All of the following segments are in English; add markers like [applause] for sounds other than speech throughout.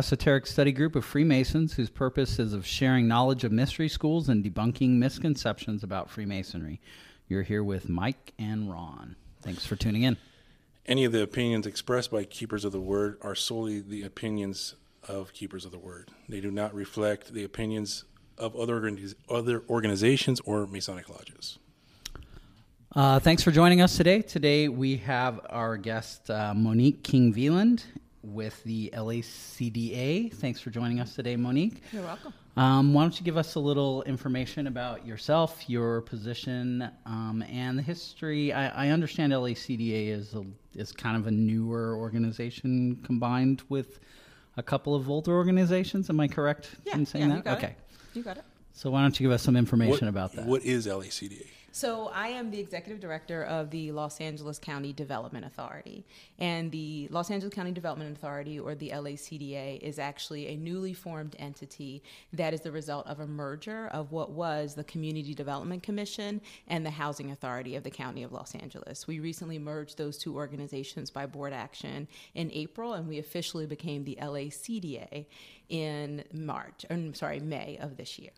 esoteric study group of Freemasons whose purpose is of sharing knowledge of mystery schools and debunking misconceptions about Freemasonry. You're here with Mike and Ron. Thanks for tuning in. Any of the opinions expressed by Keepers of the Word are solely the opinions of Keepers of the Word. They do not reflect the opinions of other, organiz- other organizations or Masonic lodges. Uh, thanks for joining us today. Today we have our guest uh, Monique King Viehland with the LACDA. Thanks for joining us today, Monique. You're welcome. Um, why don't you give us a little information about yourself, your position, um, and the history? I, I, understand LACDA is a, is kind of a newer organization combined with a couple of older organizations. Am I correct yeah, in saying yeah, that? You okay, it. you got it. So why don't you give us some information what, about that? What is LACDA? So, I am the executive director of the Los Angeles County Development Authority. And the Los Angeles County Development Authority, or the LACDA, is actually a newly formed entity that is the result of a merger of what was the Community Development Commission and the Housing Authority of the County of Los Angeles. We recently merged those two organizations by board action in April, and we officially became the LACDA in March, or I'm sorry, May of this year.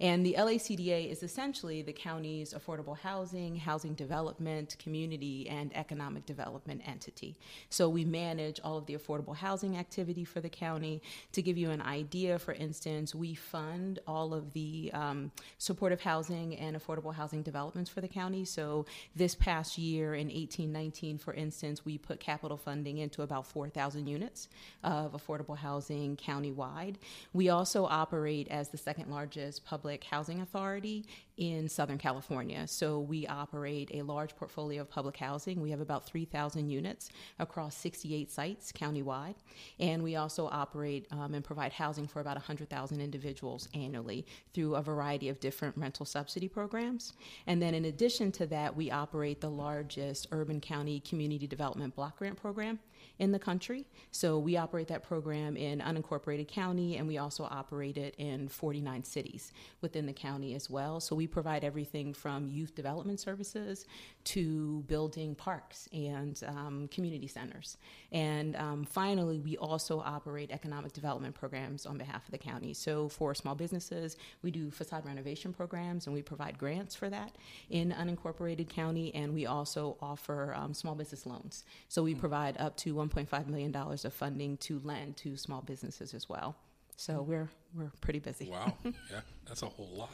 And the LACDA is essentially the county's affordable housing, housing development, community, and economic development entity. So we manage all of the affordable housing activity for the county. To give you an idea, for instance, we fund all of the um, supportive housing and affordable housing developments for the county. So this past year in 1819, for instance, we put capital funding into about 4,000 units of affordable housing countywide. We also operate as the second largest public Public Housing Authority in Southern California. So we operate a large portfolio of public housing. We have about 3,000 units across 68 sites countywide. And we also operate um, and provide housing for about 100,000 individuals annually through a variety of different rental subsidy programs. And then in addition to that, we operate the largest urban county community development block grant program in the country. So we operate that program in unincorporated county and we also operate it in 49 cities within the county as well. So we provide everything from youth development services to building parks and um, community centers. And um, finally, we also operate economic development programs on behalf of the county. So for small businesses, we do facade renovation programs and we provide grants for that in unincorporated county. And we also offer um, small business loans. So we provide up to $1.5 million of funding to lend to small businesses as well. So we're we're pretty busy. Wow, yeah, that's a whole lot.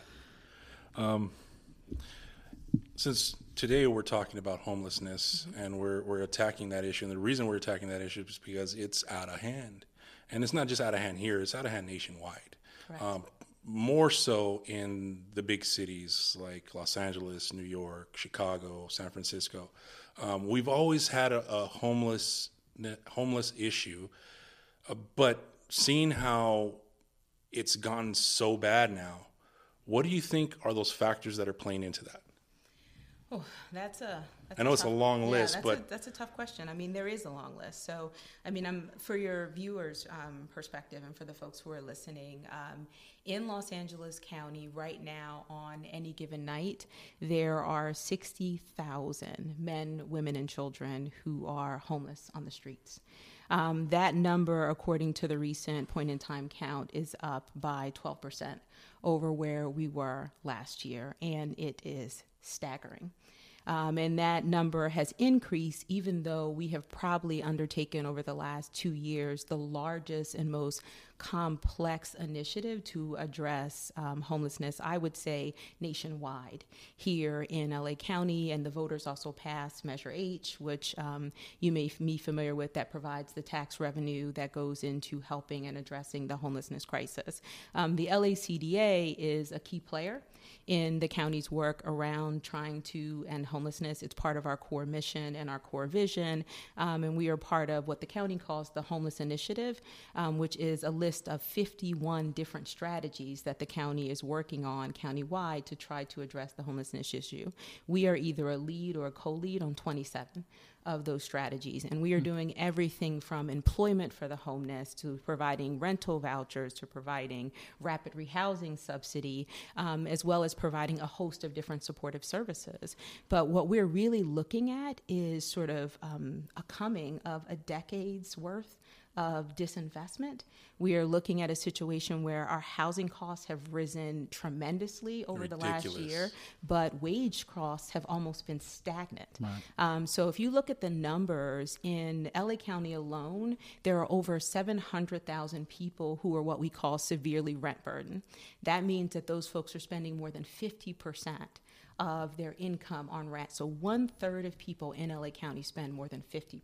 Um, since today we're talking about homelessness mm-hmm. and we're we're attacking that issue, and the reason we're attacking that issue is because it's out of hand, and it's not just out of hand here; it's out of hand nationwide. Um, more so in the big cities like Los Angeles, New York, Chicago, San Francisco. Um, we've always had a, a homeless homeless issue, uh, but seeing how it's gotten so bad now, what do you think are those factors that are playing into that? Oh, that's a. That's I know a it's tough, a long yeah, list, that's but a, that's a tough question. I mean, there is a long list. So, I mean, I'm for your viewers' um, perspective and for the folks who are listening. Um, in Los Angeles County, right now, on any given night, there are sixty thousand men, women, and children who are homeless on the streets. Um, that number, according to the recent point in time count, is up by 12% over where we were last year, and it is staggering. Um, and that number has increased even though we have probably undertaken over the last two years the largest and most complex initiative to address um, homelessness, I would say nationwide here in LA County. And the voters also passed Measure H, which um, you may be familiar with, that provides the tax revenue that goes into helping and addressing the homelessness crisis. Um, the LACDA is a key player in the county's work around trying to end homelessness. It's part of our core mission and our core vision. Um, and we are part of what the county calls the Homeless Initiative, um, which is a list of 51 different strategies that the county is working on countywide to try to address the homelessness issue. We are either a lead or a co lead on 27 of those strategies. And we are doing everything from employment for the homeless to providing rental vouchers to providing rapid rehousing subsidy, um, as well as providing a host of different supportive services. But what we're really looking at is sort of um, a coming of a decade's worth of disinvestment. We are looking at a situation where our housing costs have risen tremendously over the last year, but wage costs have almost been stagnant. Right. Um, so if you look at the numbers in LA County alone, there are over 700,000 people who are what we call severely rent burdened. That means that those folks are spending more than 50% of their income on rent. So one third of people in LA County spend more than 50%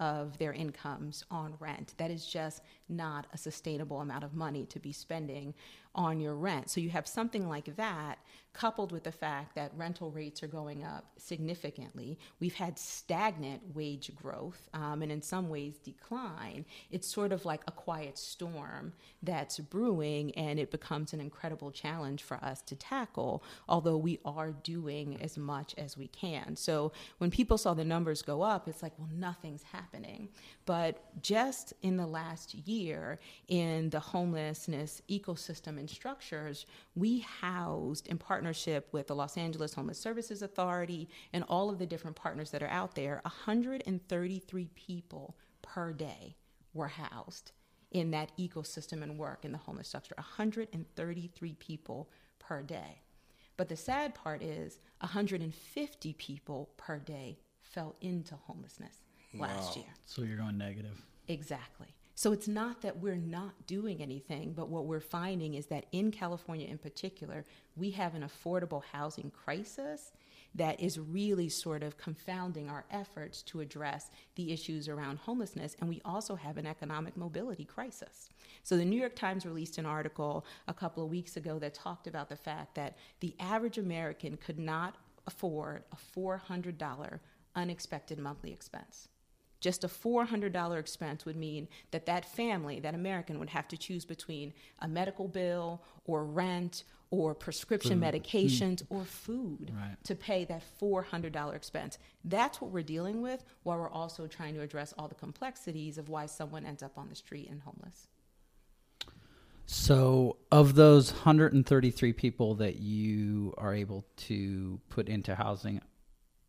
of their incomes on rent. That is just not a sustainable amount of money to be spending on your rent. So you have something like that coupled with the fact that rental rates are going up significantly. We've had stagnant wage growth um, and in some ways decline. It's sort of like a quiet storm that's brewing and it becomes an incredible challenge for us to tackle, although we are doing as much as we can. So when people saw the numbers go up, it's like, well, nothing's happening. But just in the last year, in the homelessness ecosystem and structures, we housed in partnership with the Los Angeles Homeless Services Authority and all of the different partners that are out there, 133 people per day were housed in that ecosystem and work in the homeless structure. 133 people per day. But the sad part is 150 people per day fell into homelessness last year. So you're going negative. Exactly. So it's not that we're not doing anything, but what we're finding is that in California in particular, we have an affordable housing crisis that is really sort of confounding our efforts to address the issues around homelessness. And we also have an economic mobility crisis. So the New York Times released an article a couple of weeks ago that talked about the fact that the average American could not afford a $400 unexpected monthly expense just a $400 expense would mean that that family, that American, would have to choose between a medical bill or rent or prescription medications or food Right. to pay that $400 expense. That's what we're dealing with while we're also trying to address all the complexities of why someone ends up on the street and homeless. So, of those 133 people that you are able to put into housing,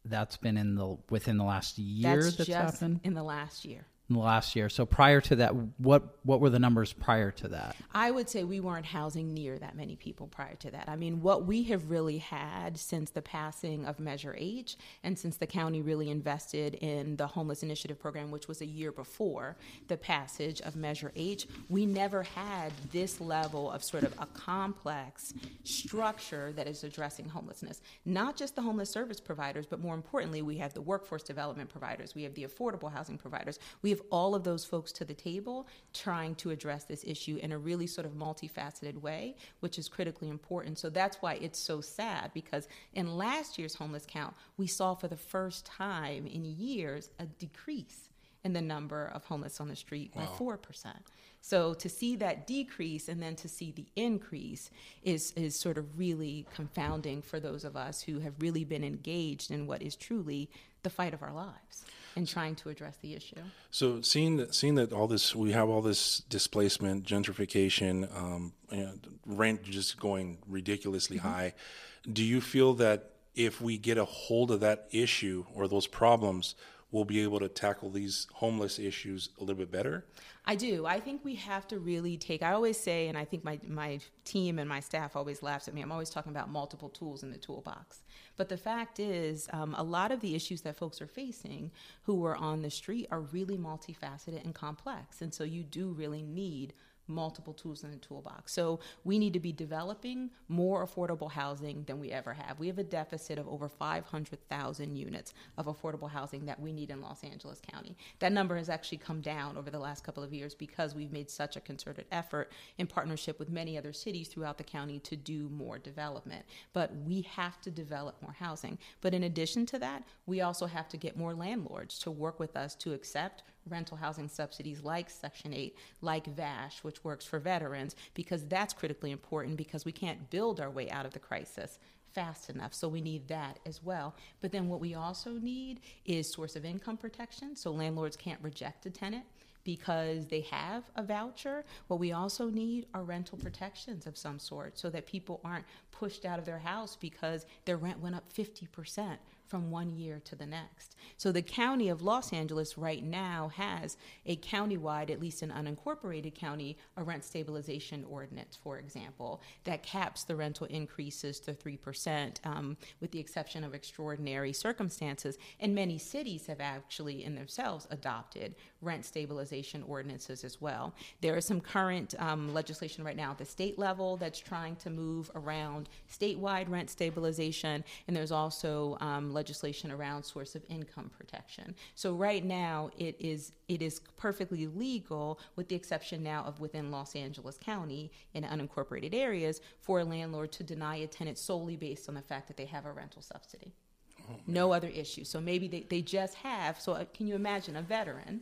that's been in the within the last year That's that's, just happened in the last year. In the last year. So prior to that, what what were the numbers prior to that? I would say we weren't housing near that many people prior to that. I mean, what we have really had since the passing of Measure H and since the county really invested in the Homeless Initiative Program, which was a year before the passage of Measure H, we never had this level of sort of a complex structure that is addressing homelessness. Not just the homeless service providers, but more importantly, we have the workforce development providers, we have the affordable housing providers, we have all of those folks to the table trying to address this issue in a really sort of multifaceted way, which is critically important. So that's why it's so sad because in last year's homeless count, we saw for the first time in years a decrease in the number of homeless on the street by 4%. So to see that decrease and then to see the increase is, is sort of really confounding for those of us who have really been engaged in what is truly the fight of our lives and trying to address the issue. So seeing that, seeing that all this, we have all this displacement, gentrification, um, you know, rent just going ridiculously high. Do you feel that if we get a hold of that issue or those problems, we'll be able to tackle these homeless issues a little bit better? I do. I think we have to really take. I always say, and I think my my team and my staff always laughs at me. I'm always talking about multiple tools in the toolbox. But the fact is, um, a lot of the issues that folks are facing who are on the street are really multifaceted and complex, and so you do really need multiple tools in the toolbox. So we need to be developing more affordable housing than we ever have. We have a deficit of over 500,000 units of affordable housing that we need in Los Angeles County. That number has actually come down over the last couple of years because we've made such a concerted effort in partnership with many other cities throughout the county to do more development. But we have to develop more housing. But in addition to that, we also have to get more landlords to work with us to accept rental housing subsidies like Section 8, like VASH, which works for veterans, because that's critically important because we can't build our way out of the crisis fast enough. So we need that as well. But then what we also need is source of income protection. So landlords can't reject a tenant because they have a voucher. What we also need are rental protections of some sort so that people aren't pushed out of their house because their rent went up 50% from one year to the next. So the county of Los Angeles right now has a countywide, at least an unincorporated county, a rent stabilization ordinance, for example, that caps the rental increases to 3%, um, with the exception of extraordinary circumstances. And many cities have actually, in themselves, adopted rent stabilization ordinances as well. There is some current um, legislation right now at the state level that's trying to move around statewide rent stabilization, and there's also um, legislation around source of income protection. So right now, it is it is perfectly legal, with the exception now of within Los Angeles County in unincorporated areas, for a landlord to deny a tenant solely based on the fact that they have a rental subsidy. no other issue. So maybe they, they just have. So uh, can you imagine a veteran?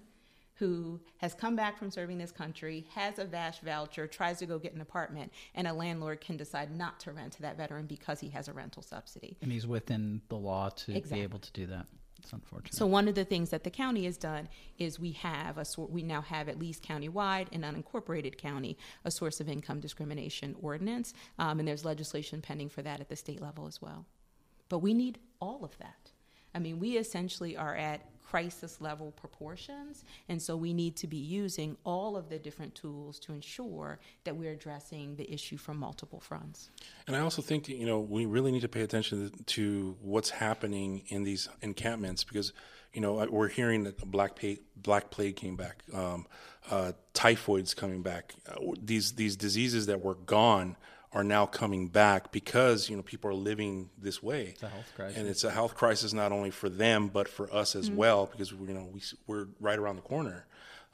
Who has come back from serving this country, has a VASH voucher, tries to go get an apartment, and a landlord can decide not to rent to that veteran because he has a rental subsidy. And he's within the law to Exactly. be able to do that. It's unfortunate. So one of the things that the county has done is we have a sor- we now have at least countywide and unincorporated county a source of income discrimination ordinance, um, and there's legislation pending for that at the state level as well. But we need all of that. I mean, we essentially are at crisis level proportions, and so we need to be using all of the different tools to ensure that we're addressing the issue from multiple fronts. And I also think you know we really need to pay attention to what's happening in these encampments because you know we're hearing that black black plague came back, um, uh, typhoid's coming back. Uh, these these diseases that were gone are now coming back because you know people are living this way. It's a health crisis. and it's a health crisis not only for them but for us as well because you know we, we're right around the corner.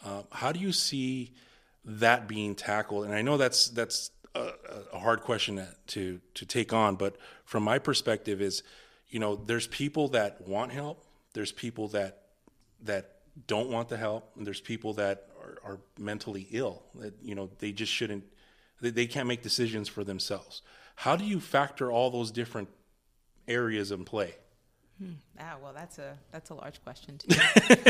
Uh, how do you see that being tackled? And I know that's that's a, a hard question to, to to take on, but from my perspective, is you know there's people that want help, there's people that that don't want the help, and there's people that are, are mentally ill that you know they just shouldn't they, they can't make decisions for themselves. How do you factor all those different areas in play? Ah, well, that's a that's a large question too.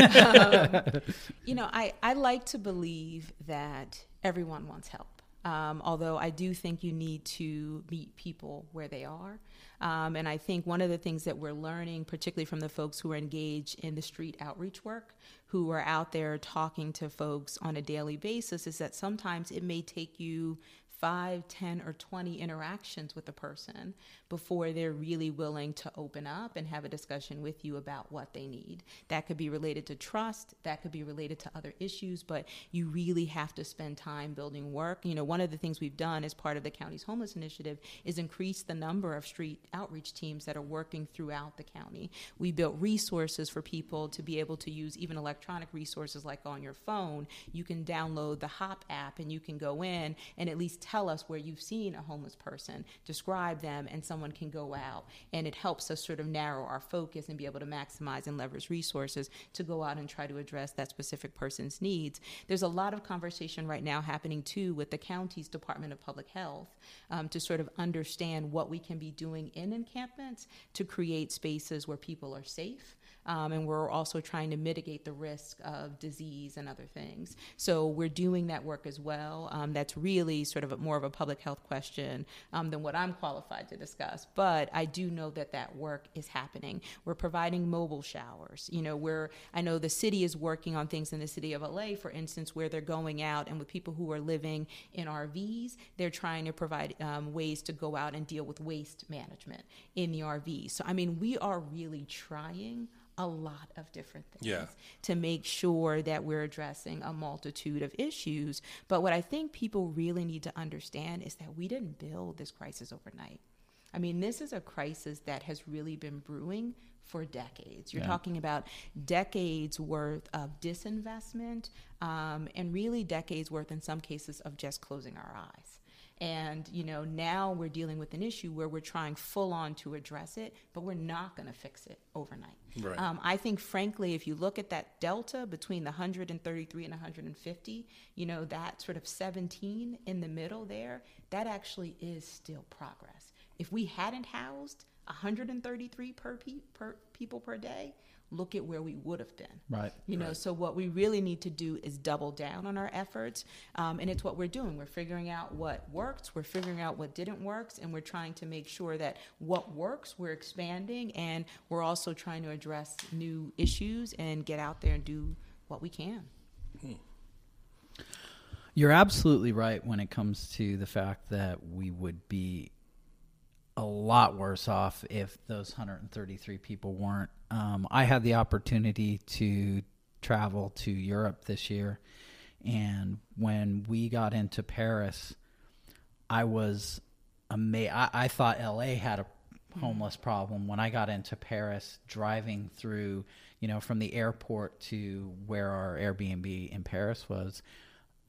[laughs] um, you know, I I like to believe that everyone wants help. Um, although I do think you need to meet people where they are. Um, and I think one of the things that we're learning, particularly from the folks who are engaged in the street outreach work, who are out there talking to folks on a daily basis, is that sometimes it may take you five, ten, or 20 interactions with a person before they're really willing to open up and have a discussion with you about what they need. That could be related to trust, that could be related to other issues, but you really have to spend time building work. You know, one of the things we've done as part of the county's homeless initiative is increase the number of street outreach teams that are working throughout the county. We built resources for people to be able to use even electronic resources like on your phone. You can download the HOP app and you can go in and at least tell us where you've seen a homeless person, describe them, and someone can go out. And it helps us sort of narrow our focus and be able to maximize and leverage resources to go out and try to address that specific person's needs. There's a lot of conversation right now happening too with the county's Department of Public Health um, to sort of understand what we can be doing in encampments to create spaces where people are safe. Um, and we're also trying to mitigate the risk of disease and other things. So we're doing that work as well. Um, that's really sort of a, more of a public health question um, than what I'm qualified to discuss. But I do know that that work is happening. We're providing mobile showers. You know, we're I know the city is working on things in the city of LA, for instance, where they're going out and with people who are living in RVs, they're trying to provide um, ways to go out and deal with waste management in the RVs. So I mean, we are really trying a lot of different things Yeah. to make sure that we're addressing a multitude of issues. But what I think people really need to understand is that we didn't build this crisis overnight. I mean, this is a crisis that has really been brewing for decades. You're Yeah. talking about decades worth of disinvestment um, and really decades worth, in some cases, of just closing our eyes. And, you know, now we're dealing with an issue where we're trying full on to address it, but we're not going to fix it overnight. Right. Um, I think, frankly, if you look at that delta between the 133 and 150, you know, that sort of 17 in the middle there, that actually is still progress. if we hadn't housed 133 per, pe- per people per day, look at where we would have been. Right. You know, so what we really need to do is double down on our efforts, um, and it's what we're doing. We're figuring out what worked, we're figuring out what didn't work, and we're trying to make sure that what works, we're expanding, and we're also trying to address new issues and get out there and do what we can. You're absolutely right when it comes to the fact that we would be a lot worse off if those 133 people weren't. Um, I had the opportunity to travel to Europe this year, and when we got into Paris, I was amazed. I, I thought LA had a homeless problem. When I got into Paris, driving through, you know, from the airport to where our Airbnb in Paris was,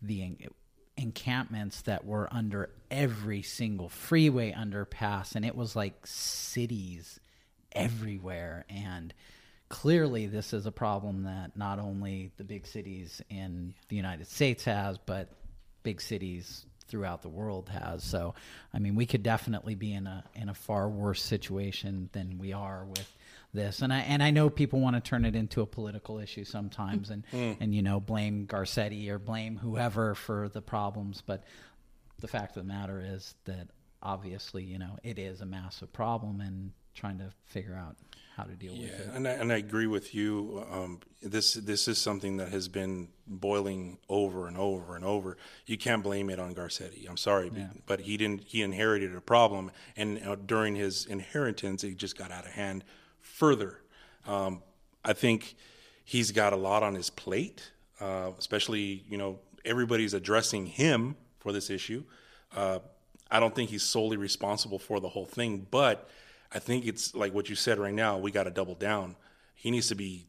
the en- encampments that were under every single freeway underpass, and it was like cities everywhere. And clearly, this is a problem that not only the big cities in the United States has, but big cities throughout the world has. So, I mean, we could definitely be in a in a far worse situation than we are with this. And I and I know people want to turn it into a political issue sometimes, and mm. and you know blame Garcetti or blame whoever for the problems. But the fact of the matter is that obviously, you know, it is a massive problem, and trying to figure out how to deal with it. and I, and I agree with you. Um, this this is something that has been boiling over and over and over. You can't blame it on Garcetti. I'm sorry, but- but he didn't. He inherited a problem, and uh, during his inheritance, it just got out of hand further. Um, I think he's got a lot on his plate, uh, especially you know everybody's addressing him for this issue. Uh, I don't think he's solely responsible for the whole thing, but I think it's like what you said right now. We got to double down. He needs to be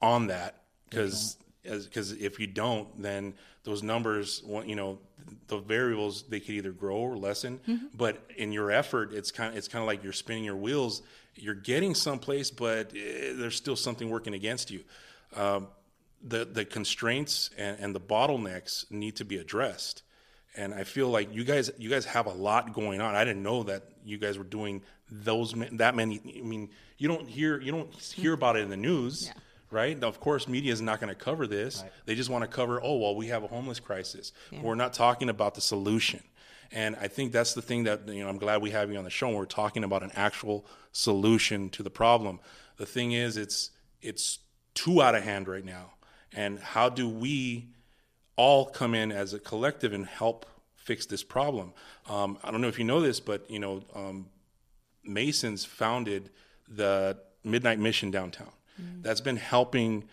on that because because if you don't, then those numbers, you know, the variables they could either grow or lessen. But in your effort, it's kind of it's kind of like you're spinning your wheels. You're getting someplace, but eh, there's still something working against you. Um, the the constraints and, and the bottlenecks need to be addressed and I feel like you guys you guys have a lot going on. I didn't know that you guys were doing those ma- that many. I mean, you don't hear you don't hear about it in the news, Yeah. right? Now, of course, media is not going to cover this. They just want to cover. Oh well, we have a homeless crisis. We're not talking about the solution. And I think that's the thing that you know. I'm glad we have you on the show. And we're talking about an actual solution to the problem. The thing is, it's it's too out of hand right now. And how do we all come in as a collective and help fix this problem. Um, I don't know if you know this, but you know, um, Masons founded the Midnight Mission downtown. That's been helping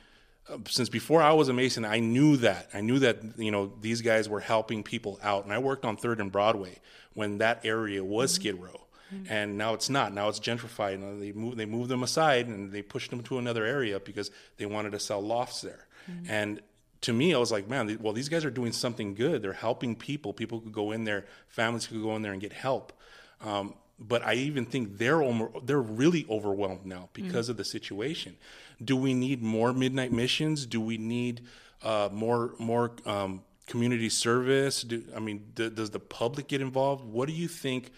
uh, since before I was a Mason. I knew that. I knew that you know these guys were helping people out, and I worked on Third and Broadway when that area was Skid Row. And now it's not. Now it's gentrified. And they move, they moved them aside and they pushed them to another area because they wanted to sell lofts there. And to me, I was like, man, well, these guys are doing something good. They're helping people. People could go in there, families could go in there and get help. Um, but I even think they're they're really overwhelmed now because of the situation. Do we need more midnight missions? Do we need uh, more more um, community service? Do, I mean, d- does the public get involved? What do you think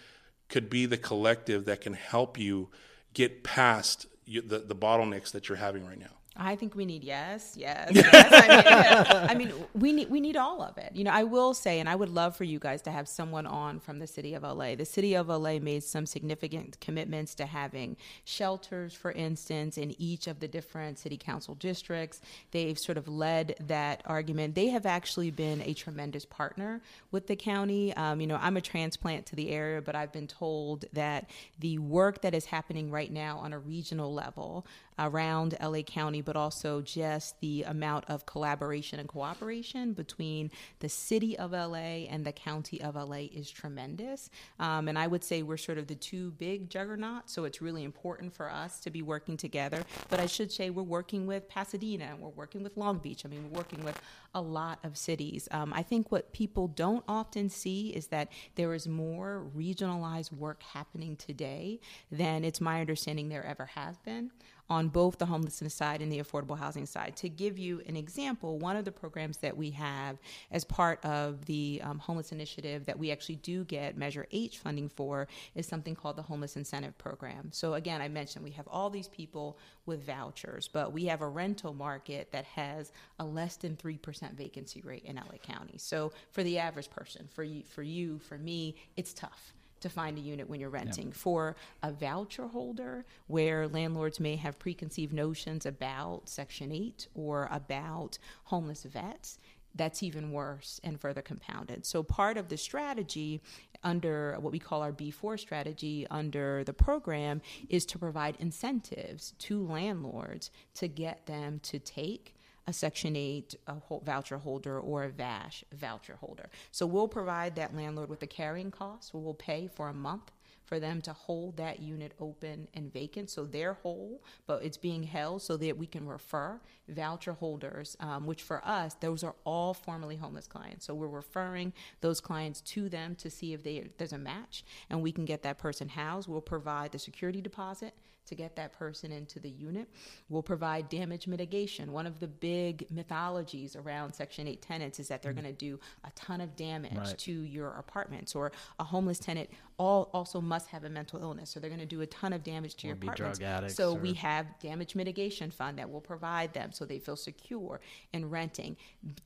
could be the collective that can help you get past you, the the bottlenecks that you're having right now? I think we need yes, yes, [laughs] yes. I mean. I mean, we need we need all of it. You know, I will say, and I would love for you guys to have someone on from the city of LA. The city of LA made some significant commitments to having shelters, for instance, in each of the different city council districts. They've sort of led that argument. They have actually been a tremendous partner with the county. Um, you know, I'm a transplant to the area, but I've been told that the work that is happening right now on a regional level around LA County, but also just the amount of collaboration and cooperation between the city of LA and the county of LA is tremendous. Um, and I would say we're sort of the two big juggernauts, so it's really important for us to be working together. But I should say we're working with Pasadena and we're working with Long Beach. I mean, we're working with a lot of cities. Um, I think what people don't often see is that there is more regionalized work happening today than it's my understanding there ever has been on both the homelessness side and the affordable housing side. To give you an example, one of the programs that we have as part of the um, homeless initiative that we actually do get Measure H funding for is something called the Homeless Incentive Program. So, again, I mentioned we have all these people with vouchers, but we have a rental market that has a less than 3% vacancy rate in LA County. So, for the average person, for you, for, you, for me, it's tough to find a unit when you're renting. Yep. For a voucher holder, where landlords may have preconceived notions about Section 8 or about homeless vets, that's even worse and further compounded. So, part of the strategy under what we call our B4 strategy under the program is to provide incentives to landlords to get them to take a Section 8 a voucher holder or a VASH voucher holder. So we'll provide that landlord with the carrying costs. We'll pay for a month for them to hold that unit open and vacant. So they're whole, but it's being held so that we can refer voucher holders, um, which for us, those are all formerly homeless clients. So we're referring those clients to them to see if they, there's a match and we can get that person housed. We'll provide the security deposit to get that person into the unit. We'll provide damage mitigation. One of the big mythologies around Section 8 tenants is that they're mm-hmm. going to do a ton of damage right. to your apartments, or a homeless tenant all also must have a mental illness, so they're going to do a ton of damage to or your apartments. so we have damage mitigation fund that will provide them so they feel secure in renting.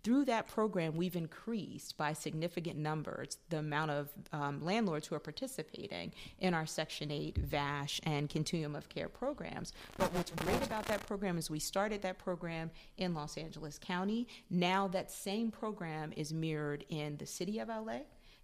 Through that program, we've increased by significant numbers the amount of um, landlords who are participating in our Section 8 VASH and continuum of care programs. But what's great about that program is we started that program in Los Angeles County. Now that same program is mirrored in the city of LA.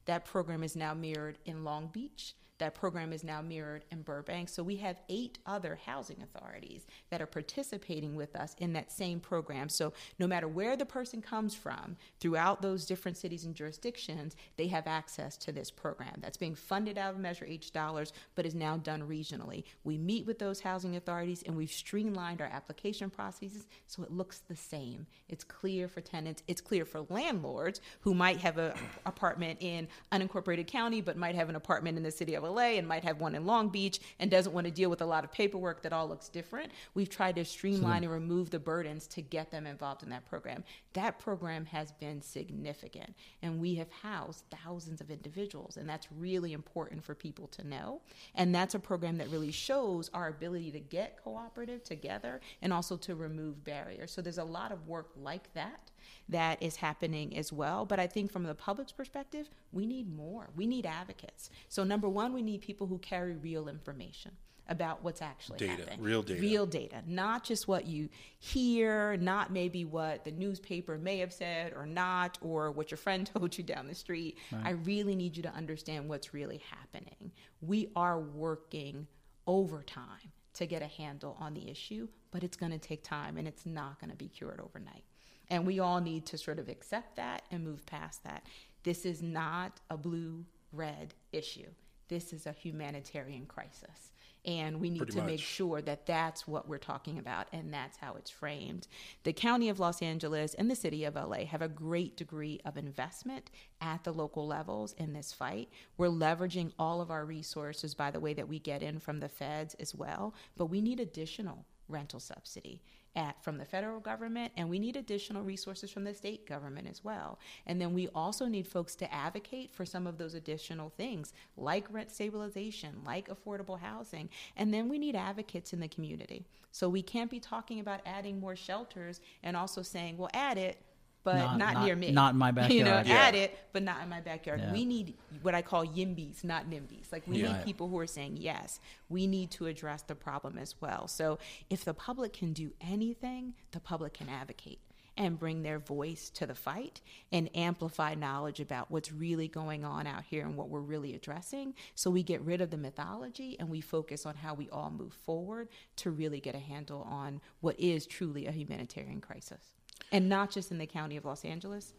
That program is now mirrored in Long Beach. That program is now mirrored in Burbank. So we have eight other housing authorities that are participating with us in that same program. So no matter where the person comes from throughout those different cities and jurisdictions, they have access to this program that's being funded out of Measure H dollars, but is now done regionally. We meet with those housing authorities and we've streamlined our application processes so it looks the same. It's clear for tenants, it's clear for landlords who might have an apartment in unincorporated county but might have an apartment in the city of LA and might have one in Long Beach and doesn't want to deal with a lot of paperwork that all looks different. We've tried to streamline so, and remove the burdens to get them involved in that program. That program has been significant, and we have housed thousands of individuals, and that's really important for people to know. And that's a program that really shows our ability to get cooperative together and also to remove barriers. So there's a lot of work like that that is happening as well. But I think from the public's perspective, we need more. We need advocates. So, number one, we need people who carry real information about what's actually data, happening. Real data. Real data. Not just what you hear, not maybe what the newspaper may have said or not, or what your friend [laughs] told you down the street. Right. I really need you to understand what's really happening. We are working overtime to get a handle on the issue, but it's going to take time and it's not going to be cured overnight. And we all need to sort of accept that and move past that. This is not a blue red issue. This is a humanitarian crisis. And we need Pretty to much. make sure that that's what we're talking about and that's how it's framed. The County of Los Angeles and the City of LA have a great degree of investment at the local levels in this fight. We're leveraging all of our resources by the way that we get in from the feds as well, but we need additional rental subsidy at from the federal government and we need additional resources from the state government as well. And then we also need folks to advocate for some of those additional things like rent stabilization like affordable housing and then we need advocates in the community. So we can't be talking about adding more shelters and also saying well add it but not, not, not, near me. Not in my [laughs] backyard. You know, yeah. add it, but not in my backyard. Yeah. We need what I call YIMBYs, not NIMBYs. Like we yeah. need people who are saying yes. We need to address the problem as well. So if the public can do anything, the public can advocate and bring their voice to the fight and amplify knowledge about what's really going on out here and what we're really addressing. So we get rid of the mythology and we focus on how we all move forward to really get a handle on what is truly a humanitarian crisis and not just in the county of Los Angeles,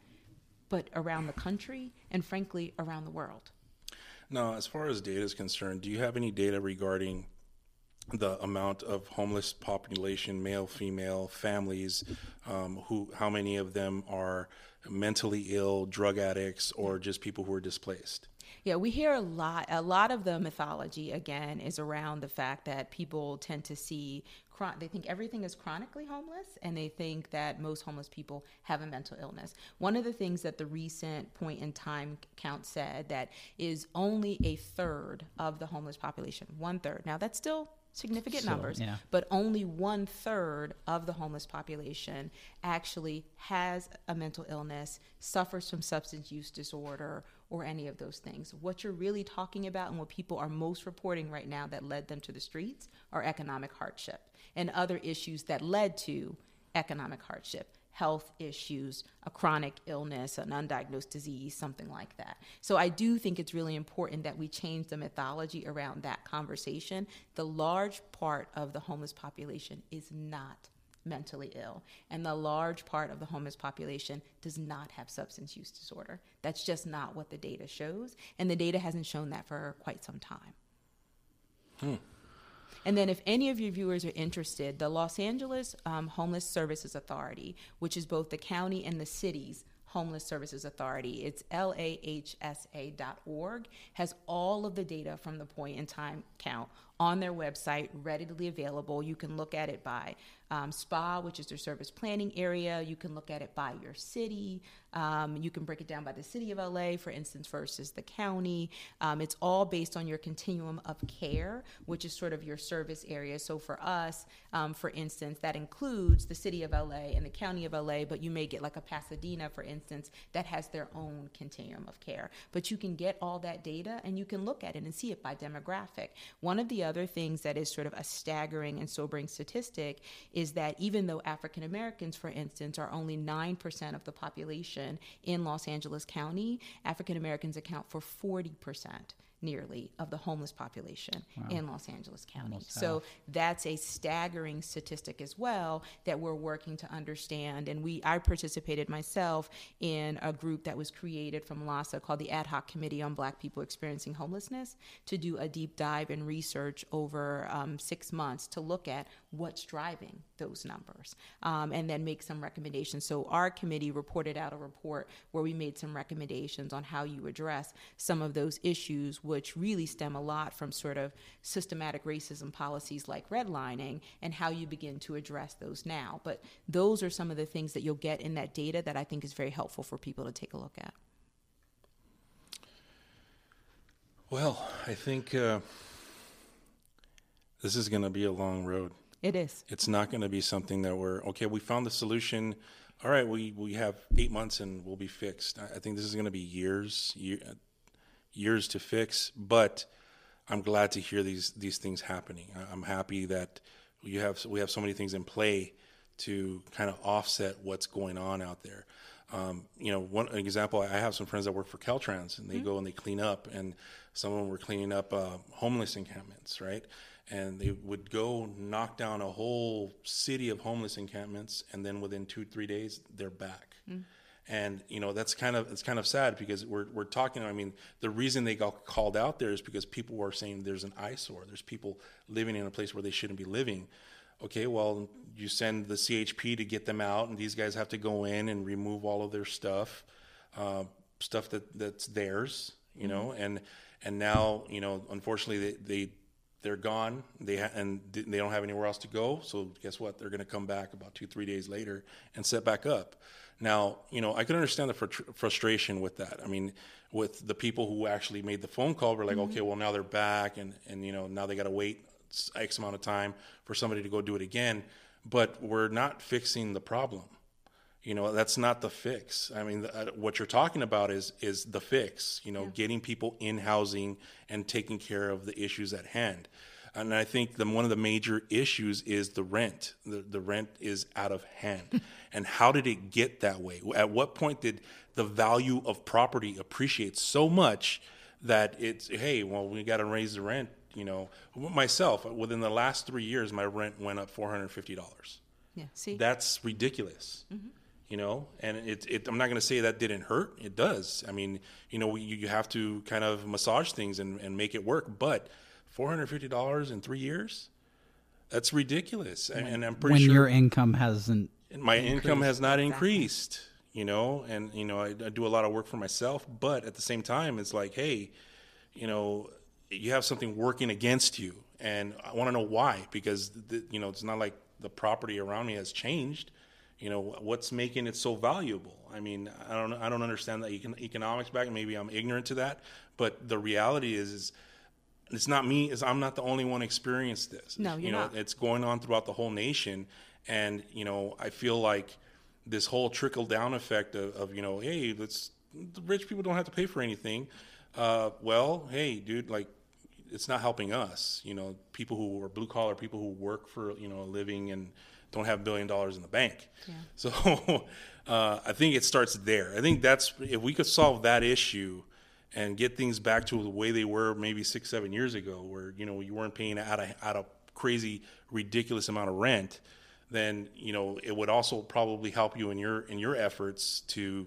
but around the country and frankly around the world. Now, as far as data is concerned, do you have any data regarding the amount of homeless population, male, female, families, um, who, how many of them are mentally ill, drug addicts, or just people who are displaced? Yeah, we hear a lot. A lot of the mythology again is around the fact that people tend to see they think everything is chronically homeless and they think that most homeless people have a mental illness. One of the things that the recent point in time count said that is only a third of the homeless population, one third. Now that's still significant so, numbers, yeah. but only one third of the homeless population actually has a mental illness, suffers from substance use disorder, or any of those things. What you're really talking about and what people are most reporting right now that led them to the streets are economic hardship and other issues that led to economic hardship health issues, a chronic illness, an undiagnosed disease, something like that. So I do think it's really important that we change the mythology around that conversation. The large part of the homeless population is not mentally ill. And the large part of the homeless population does not have substance use disorder. That's just not what the data shows. And the data hasn't shown that for quite some time. Hmm. And then, if any of your viewers are interested, the Los Angeles um, Homeless Services Authority, which is both the county and the city's Homeless Services Authority. It's lahsa.org, has all of the data from the point in time count on their website, readily available. You can look at it by um, SPA, which is their service planning area. You can look at it by your city. Um, you can break it down by the city of LA, for instance, versus the county. Um, it's all based on your continuum of care, which is sort of your service area. So for us, um, for instance, that includes the city of LA and the county of LA, but you may get like a Pasadena, for instance, that has their own continuum of care. But you can get all that data and you can look at it and see it by demographic. One of the other things that is sort of a staggering and sobering statistic is that even though African Americans, for instance, are only 9% of the population in Los Angeles County, African Americans account for 40% nearly of the homeless population wow. in Los Angeles County. Almost so half. that's a staggering statistic as well that we're working to understand. And we, I participated myself in a group that was created from LAHSA called the Ad Hoc Committee on Black People Experiencing Homelessness to do a deep dive and research over um, six months to look at what's driving those numbers um, and then make some recommendations. So our committee reported out a report where we made some recommendations on how you address some of those issues which really stem a lot from sort of systematic racism policies like redlining and how you begin to address those now. But those are some of the things that you'll get in that data that I think is very helpful for people to take a look at. Well, I think uh, this is going to be a long road. It is. It's not going to be something that we're okay. We found the solution. All right, we we have eight months and we'll be fixed. I think this is going to be years, year, years to fix, but I'm glad to hear these these things happening. I'm happy that you have we have so many things in play to kind of offset what's going on out there. Um, you know, one example, I have some friends that work for Caltrans, and they mm-hmm. go and they clean up, and some of them were cleaning up uh, homeless encampments, right? And they would go knock down a whole city of homeless encampments, and then within two three days, they're back. Mm-hmm and you know that's kind of it's kind of sad because we're we're talking. I mean, the reason they got called out there is because people were saying there's an eyesore. There's people living in a place where they shouldn't be living. Okay, well, you send the CHP to get them out, and these guys have to go in and remove all of their stuff, uh, stuff that that's theirs, you know, mm-hmm. and and now you know, unfortunately, they, they they're gone. They ha- and they don't have anywhere else to go. So guess what? They're going to come back about two, three days later and set back up. Now, you know, I can understand the fr- frustration with that. I mean, with the people who actually made the phone call, we're like, mm-hmm. okay, well now they're back, and and you know now they got to wait X amount of time for somebody to go do it again. But we're not fixing the problem. You know, that's not the fix. I mean, the, uh, what you're talking about is is the fix. You know, yeah. getting people in housing and taking care of the issues at hand. And I think the, one of the major issues is the rent. The, the rent is out of hand. and how did it get that way? At what point did the value of property appreciate so much that it's, hey, well, we got to raise the rent? You know, myself, within the last three years, my rent went up $450. Yeah, see? That's ridiculous. Mm-hmm you know and it, it i'm not going to say that didn't hurt it does i mean you know you, you have to kind of massage things and, and make it work but $450 in three years? That's ridiculous. When, and I'm pretty sure when sure. your income hasn't. My increased. income has not increased. you know, and you know I, I do a lot of work for myself, but at the same time, it's like, hey, you know, you have something working against you, and I want to know why because the, you know it's not like the property around me has changed. You know what's making it so valuable. I mean, I don't I don't understand that econ- economics back. Maybe I'm ignorant to that, but the reality is, is it's not me. Is I'm not the only one experienced this. No, you're you know, not. it's going on throughout the whole nation, and you know, I feel like this whole trickle down effect of, of you know, hey, let's the rich people don't have to pay for anything. Uh, well, hey, dude, like it's not helping us. You know, people who are blue collar, people who work for you know a living and don't have a billion dollars in the bank. Yeah. [laughs] So uh, I think it starts there. I think that's if we could solve that issue and get things back to the way they were maybe six, seven years ago, where you know you weren't paying out a out a crazy, ridiculous amount of rent, then you know it would also probably help you in your in your efforts to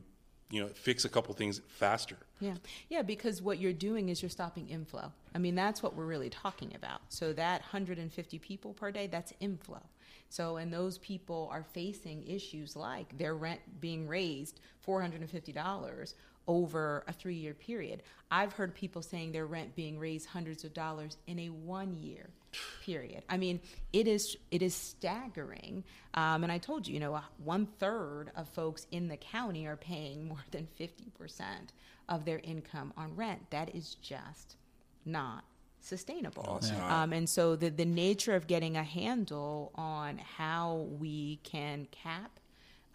you know fix a couple things faster. Yeah, yeah, because what you're doing is you're stopping inflow. I mean, that's what we're really talking about. So that 150 people per day, that's inflow. So, and those people are facing issues like their rent being raised $450 over a three year period. I've heard people saying their rent being raised hundreds of dollars in a one year period. I mean, it is it is staggering. Um, and I told you, you know, one third of folks in the county are paying [laughs] more than fifty percent of their income on rent. That is just not sustainable. No, not. Um, and so the the nature of getting a handle on how we can cap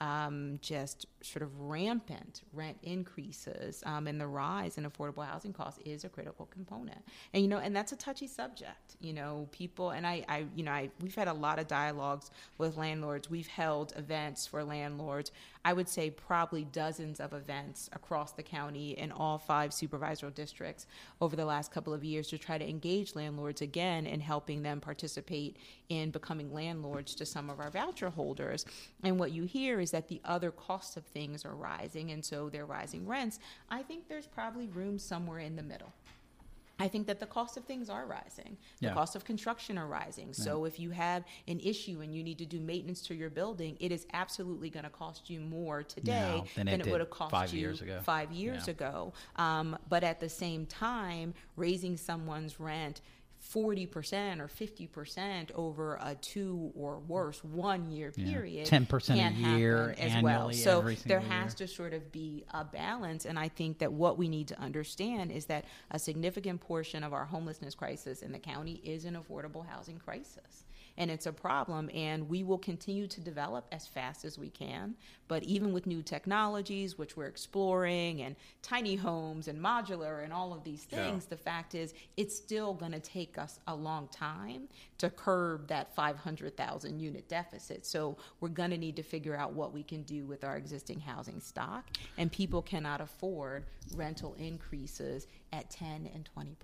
um, just sort of rampant rent increases um, and the rise in affordable housing costs is a critical component. And you know, and that's a touchy subject. You know, people and I, I you know, I we've had a lot of dialogues with landlords. We've held events for landlords. I would say probably dozens of events across the county in all five supervisory districts over the last couple of years to try to engage landlords again in helping them participate in becoming landlords to some of our voucher holders. And what you hear is that the other costs of things are rising, and so they're rising rents. I think there's probably room somewhere in the middle. I think that the cost of things are rising. The Yeah. cost of construction are rising. So if you have an issue and you need to do maintenance to your building, it is absolutely going to cost you more today Now than it it would have cost five you years ago. five years Yeah. ago. Um, but at the same time, raising someone's rent. 40% or 50% over a two or worse one year Yeah. period 10% a year as well so there has year. to sort of be a balance. And I think that what we need to understand is that a significant portion of our homelessness crisis in the county is an affordable housing crisis. And it's a problem, and we will continue to develop as fast as we can. But even with new technologies, which we're exploring, and tiny homes and modular and all of these Yeah. things, the fact is it's still going to take us a long time to curb that 500,000 unit deficit. So we're going to need to figure out what we can do with our existing housing stock. And people cannot afford rental increases at 10 and 20%.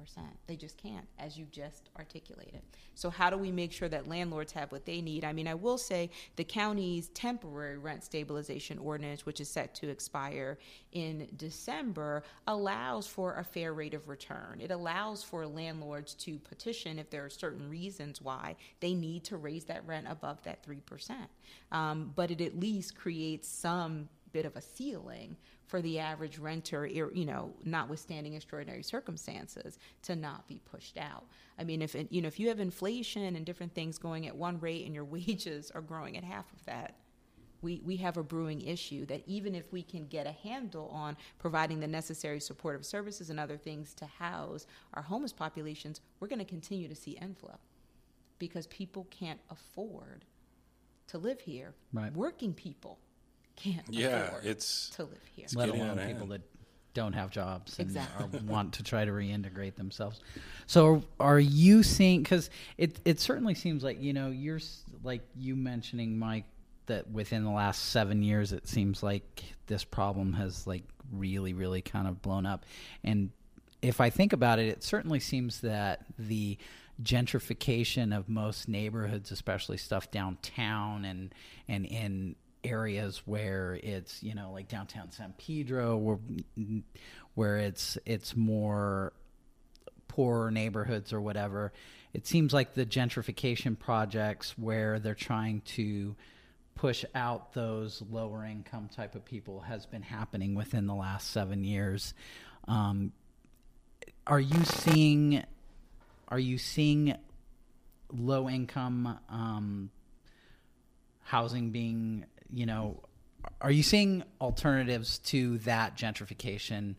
They just can't, as you just articulated. So how do we make sure that landlords have what they need? I mean, I will say the county's temporary rent stabilization ordinance, which is set to expire in December, allows for a fair rate of return. It allows for landlords to petition if there are certain reasons why they need to raise that rent above that 3%. Um, but it at least creates some bit of a ceiling for the average renter, you know, notwithstanding extraordinary circumstances, to not be pushed out. I mean, if it, you know, if you have inflation and different things going at one rate and your [laughs] wages are growing at half of that, we, we have a brewing issue that even if we can get a handle on providing the necessary supportive services and other things to house our homeless populations, we're going to continue to see inflow because people can't afford to live here. Right. Working people can't Yeah, afford it's to live here. let alone people hand. that don't have jobs and Exactly. are, [laughs] want to try to reintegrate themselves. So, are you seeing? Because it it certainly seems like you know you're like you mentioning Mike that within the last seven years it seems like this problem has like really really kind of blown up and if I think about it, it certainly seems that the gentrification of most neighborhoods, especially stuff downtown and and in areas where it's you know like downtown San Pedro, where where it's it's more poorer neighborhoods or whatever. It seems like the gentrification projects where they're trying to push out those lower income type of people has been happening within the last seven years. Um, are you seeing? Are you seeing low income um, housing being, you know, are you seeing alternatives to that gentrification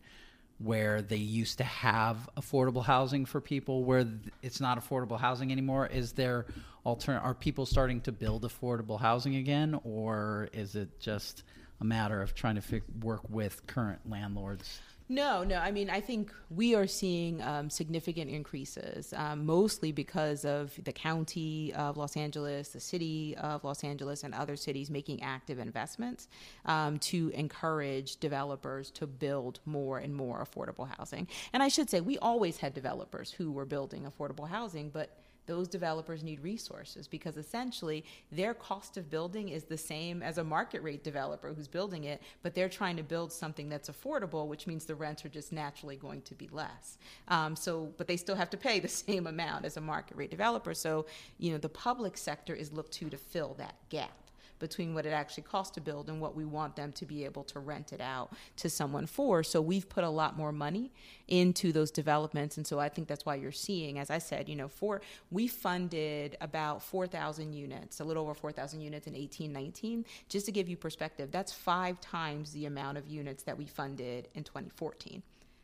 where they used to have affordable housing for people where it's not affordable housing anymore? Is there altern are people starting to build affordable housing again or is it just a matter of trying to work with current landlords? No, no. I mean, I think we are seeing um, significant increases, um, mostly because of the county of Los Angeles, the city of Los Angeles, and other cities making active investments um, to encourage developers to build more and more affordable housing. And I should say, we always had developers who were building affordable housing, but those developers need resources because essentially their cost of building is the same as a market rate developer who's building it, but they're trying to build something that's affordable, which means the rents are just naturally going to be less. Um, so, but they still have to pay [laughs] the same amount as a market rate developer. So, you know, the public sector is looked to to fill that gap between what it actually costs to build and what we want them to be able to rent it out to someone for. So we've put a lot more money into those developments. And so I think that's why you're seeing, as I said, you know, for we funded about 4,000 units, a little over 4,000 units in 1819. Just to give you perspective, that's five times the amount of units that we funded in 2014.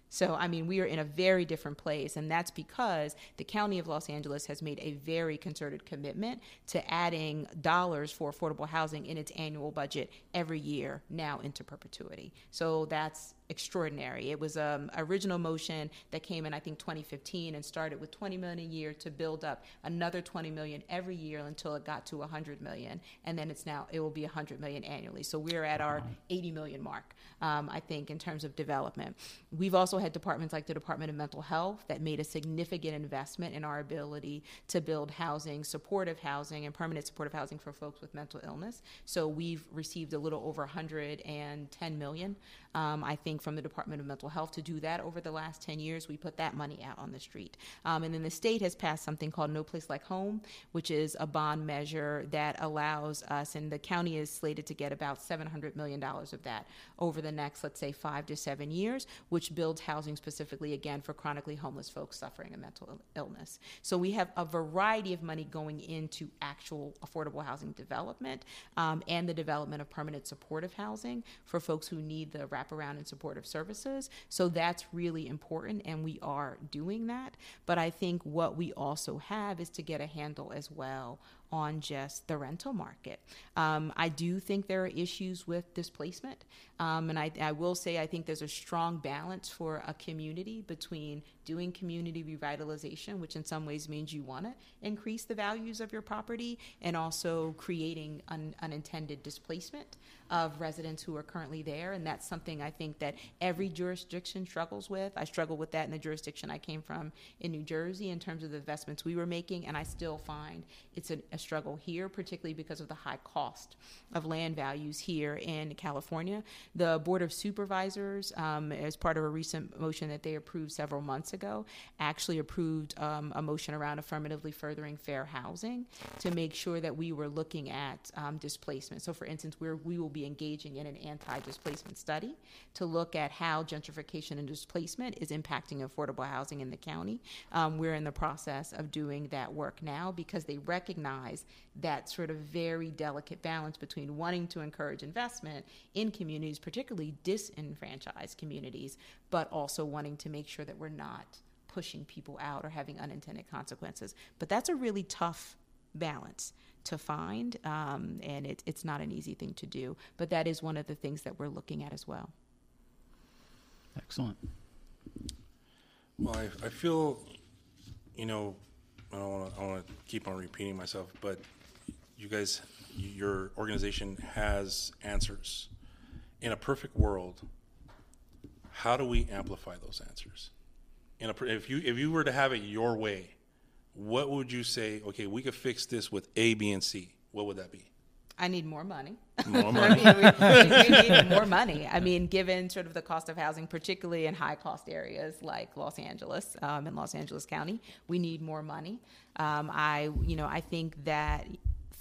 So, I mean, we are in a very different place, and that's because the County of Los Angeles has made a very concerted commitment to adding dollars for affordable housing in its annual budget every year now into perpetuity. So, that's extraordinary. It was an um, original motion that came in, I think, 2015 and started with 20 million a year to build up another 20 million every year until it got to 100 million, and then it's now it will be 100 million annually. So we're at our 80 million mark, um, I think, in terms of development. We've also had departments like the Department of Mental Health that made a significant investment in our ability to build housing, supportive housing, and permanent supportive housing for folks with mental illness. So we've received a little over 110 million um, I think, from the Department of Mental Health to do that over the last 10 years. We put that money out on the street. Um, and then the state has passed something called No Place Like Home, which is a bond measure that allows us, and the county is slated to get about $700 million of that over the next, let's say, five to seven years, which builds housing specifically, again, for chronically homeless folks suffering a mental illness. So we have a variety of money going into actual affordable housing development um, and the development of permanent supportive housing for folks who need the wraparound and supportive services. So that's really important, and we are doing that. But I think what we also have is to get a handle as well on just the rental market. Um, I do think there are issues with displacement. Um, and I, I, will say, I think there's a strong balance for a community between doing community revitalization, which in some ways means you want to increase the values of your property, and also creating un, unintended displacement of residents who are currently there. And that's something I think that every jurisdiction struggles with. I struggle with that in the jurisdiction I came from in New Jersey in terms of the investments we were making, and I still find it's a, a struggle here, particularly because of the high cost of land values here in California. The Board of Supervisors, um, as part of a recent motion that they approved several months ago, actually approved um, a motion around affirmatively furthering fair housing to make sure that we were looking at um, displacement. So, for instance, we we will be engaging in an anti displacement study to look at how gentrification and displacement is impacting affordable housing in the county. Um, we're in the process of doing that work now because they recognize that sort of very delicate balance between wanting to encourage investment in communities, particularly disenfranchised communities, but also wanting to make sure that we're not pushing people out or having unintended consequences. But that's a really tough balance to find, um, and it, it's not an easy thing to do. But that is one of the things that we're looking at as well. Excellent. Well, I, I feel, you know, I don't want to. I want to keep on repeating myself, but you guys, your organization has answers. In a perfect world, how do we amplify those answers? In a, if you if you were to have it your way, what would you say? Okay, we could fix this with A, B, and C. What would that be? I need more money. More money. [laughs] I mean, we, we, need more money. I mean, given sort of the cost of housing, particularly in high cost areas like Los Angeles um, and Los Angeles County, we need more money. Um, I, you know, I think that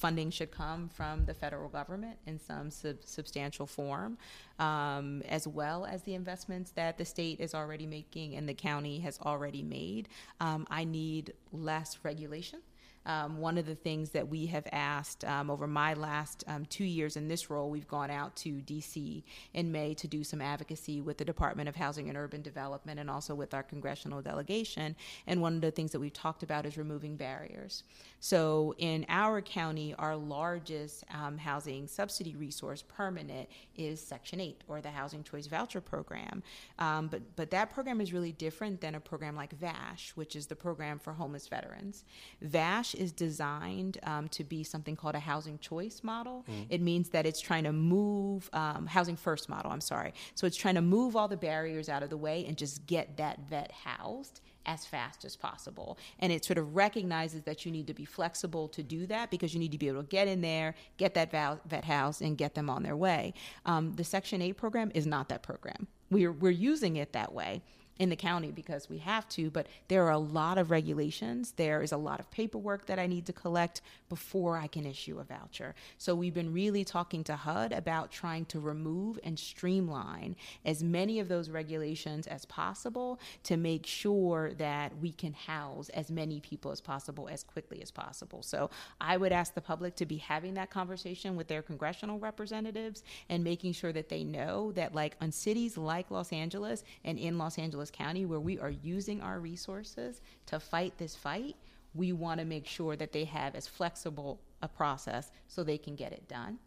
funding should come from the federal government in some sub- substantial form, um, as well as the investments that the state is already making and the county has already made. Um, I need less regulation. Um, one of the things that we have asked um, over my last um, two years in this role, we've gone out to DC in May to do some advocacy with the Department of Housing and Urban Development and also with our congressional delegation. And one of the things that we've talked about is removing barriers. So in our county, our largest um, housing subsidy resource permanent is Section 8 or the Housing Choice Voucher Program. Um, but, but that program is really different than a program like VASH, which is the program for homeless veterans. VASH is designed um, to be something called a housing choice model. Mm. It means that it's trying to move um, housing first model. I'm sorry. So it's trying to move all the barriers out of the way and just get that vet housed as fast as possible. And it sort of recognizes that you need to be flexible to do that because you need to be able to get in there, get that vet house, and get them on their way. Um, the Section 8 program is not that program. We're, we're using it that way in the county because we have to, but there are a lot of regulations. There is a lot of paperwork that I need to collect before I can issue a voucher. So we've been really talking to HUD about trying to remove and streamline as many of those regulations as possible to make sure that we can house as many people as possible as quickly as possible. So I would ask the public to be having that conversation with their congressional representatives and making sure that they know that like on cities like Los Angeles and in Los Angeles County, where we are using our resources to fight this fight, we want to make sure that they have as flexible a process so they can get it done.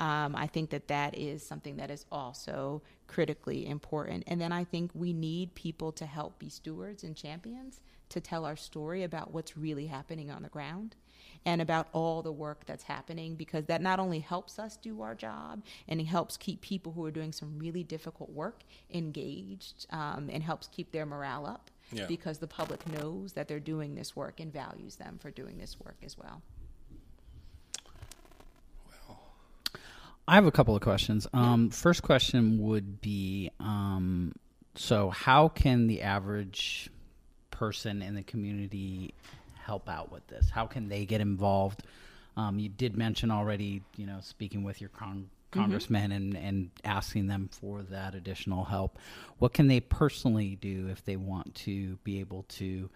Um, I think that that is something that is also critically important. And then I think we need people to help be stewards and champions to tell our story about what's really happening on the ground and about all the work that's happening because that not only helps us do our job and it helps keep people who are doing some really difficult work engaged um, and helps keep their morale up yeah. because the public knows that they're doing this work and values them for doing this work as well. I have a couple of questions. Um, first question would be um, so, how can the average person in the community help out with this? How can they get involved? Um, you did mention already, you know, speaking with your con- congressmen mm-hmm. and, and asking them for that additional help. What can they personally do if they want to be able to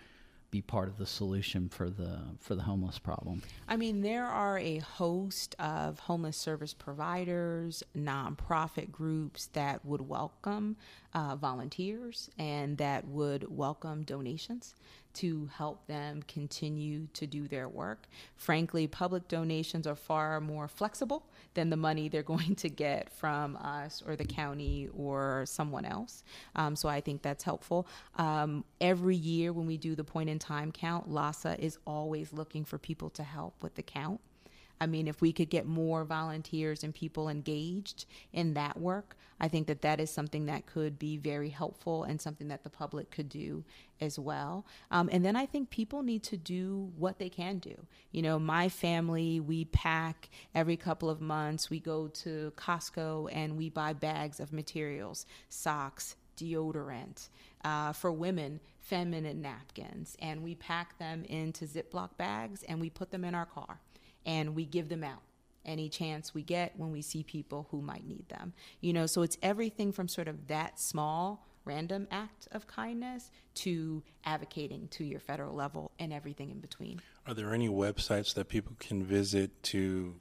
be part of the solution for the for the homeless problem? I mean, there are a host of homeless service providers, nonprofit groups that would welcome uh, volunteers and that would welcome donations to help them continue to do their work. Frankly, public donations are far more flexible than the money they're [laughs] going to get from us or the county or someone else. Um, so I think that's helpful. Um, every year when we do the point in time count, LAHSA is always looking for people to help with the count. I mean, if we could get more volunteers and people engaged in that work, I think that that is something that could be very helpful and something that the public could do as well. Um, and then I think people need to do what they can do. You know, my family, we pack every couple of months. We go to Costco and we buy bags of materials, socks, deodorant. Uh, for women, feminine napkins. And we pack them into Ziploc bags and we put them in our car and we give them out any chance we get when we see people who might need them. You know, so it's everything from sort of that small random act of kindness to advocating to your federal level and everything in between. Are there any websites that people can visit to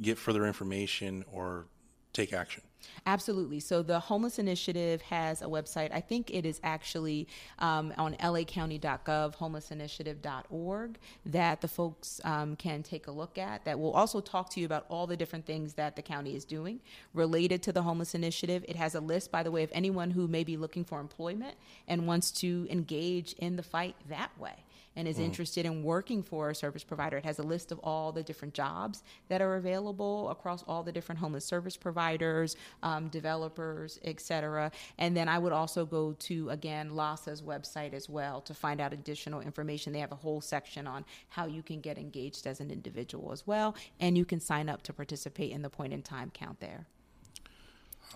get further information or take action? Absolutely. So the Homeless Initiative has a website. I think it is actually um, on lacounty.gov, homelessinitiative.org, that the folks um, can take a look at. That will also talk to you about all the different things that the county is doing related to the Homeless Initiative. It has a list, by the way, of anyone who may be looking for employment and wants to engage in the fight that way and is mm. interested in working for a service provider, it has a list of all the different jobs that are available across all the different homeless service providers, um, developers, etc. And then I would also go to again LAHSA's website as well to find out additional information. They have a whole section on how you can get engaged as an individual as well, and you can sign up to participate in the point in time count there.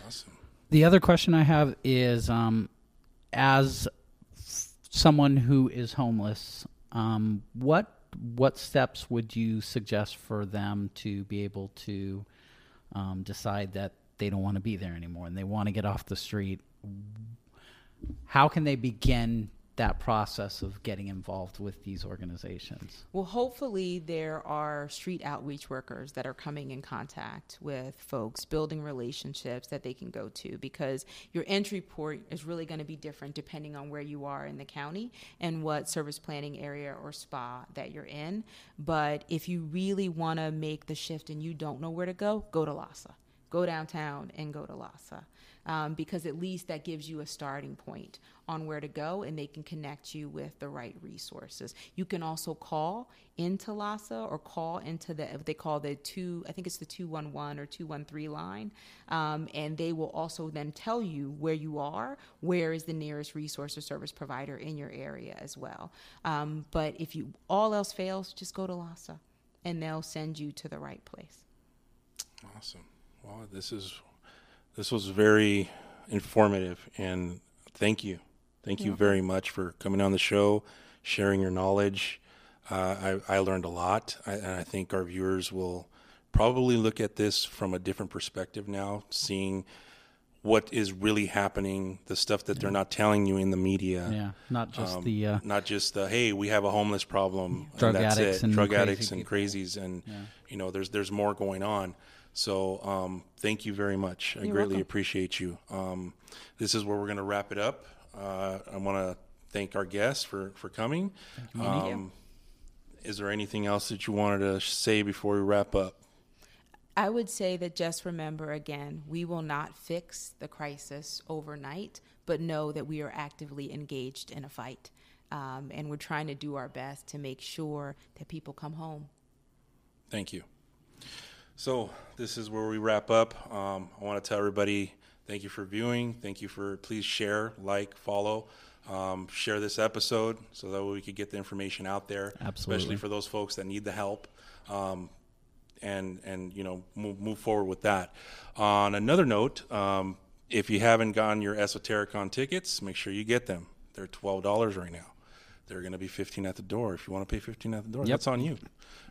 Awesome. The other question I have is um, as someone who is homeless, um, what what steps would you suggest for them to be able to um, decide that they don't want to be there anymore and they want to get off the street? How can they begin that process of getting involved with these organizations? Well, hopefully, there are street outreach workers that are coming in contact with folks, building relationships that they can go to because your entry point is really going to be different depending on where you are in the county and what service planning area or spa that you're in. But if you really want to make the shift and you don't know where to go, go to LAHSA. Go downtown and go to LAHSA um, because at least that gives you a starting point on where to go and they can connect you with the right resources. You can also call into LAHSA or call into the, they call the two, I think it's the 211 or 213 line, um, and they will also then tell you where you are, where is the nearest resource or service provider in your area as well. Um, but if you all else fails, just go to LAHSA and they'll send you to the right place. Awesome. Well, this is this was very informative, and thank you. Thank you very much for coming on the show, sharing your knowledge. Uh, I, I learned a lot, I, and I think our viewers will probably look at this from a different perspective now, seeing what is really happening, the stuff that they're not telling you in the media. Yeah, not just Um, the uh, not just the hey, we have a homeless problem, Drug and that's addicts it. and drug addicts and people. crazies, and you know, there's there's more going on. So, um, thank you very much. I You're greatly welcome. appreciate you. Um, this is where we're going to wrap it up. Uh, I want to thank our guests for for coming. Thank you. Um, is there anything else that you wanted to say before we wrap up? I would say that just remember again, we will not fix the crisis overnight, but know that we are actively engaged in a fight. Um, and we're trying to do our best to make sure that people come home. Thank you. So this is where we wrap up. Um, I want to tell everybody thank you for viewing. Thank you for please share, like, follow, um, share this episode so that way we could get the information out there, Absolutely. especially for those folks that need the help. Um, and and you know move move forward with that. On another note, um, if you haven't gotten your Esotericon tickets, make sure you get them. They're twelve dollars right now. They're going to be fifteen at the door. If you want to pay fifteen at the door, Yep. that's on you.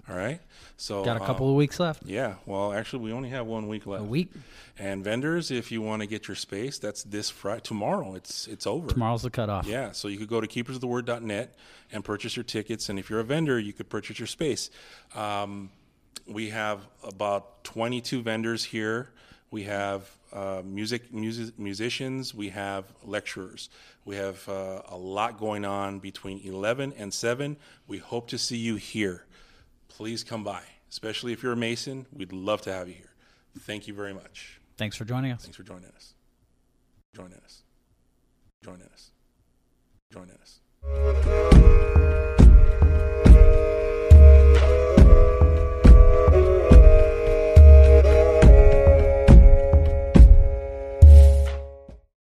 All right. So got a um, couple of weeks left. yeah, well, actually, we only have one week left. A week. And vendors, if you want to get your space, that's this Friday. Tomorrow, it's it's over. Tomorrow's the cutoff. Yeah, so you could go to keepersoftheword.net and purchase your tickets. And if you're a vendor, you could purchase your space. Um, we have about 22 vendors here. We have uh, music, music musicians. We have lecturers. We have uh, a lot going on between 11 and 7. We hope to see you here. Please come by, especially if you're a Mason. We'd love to have you here. Thank you very much. Thanks for joining us. Thanks for joining us. Joining us. Joining us. Joining us.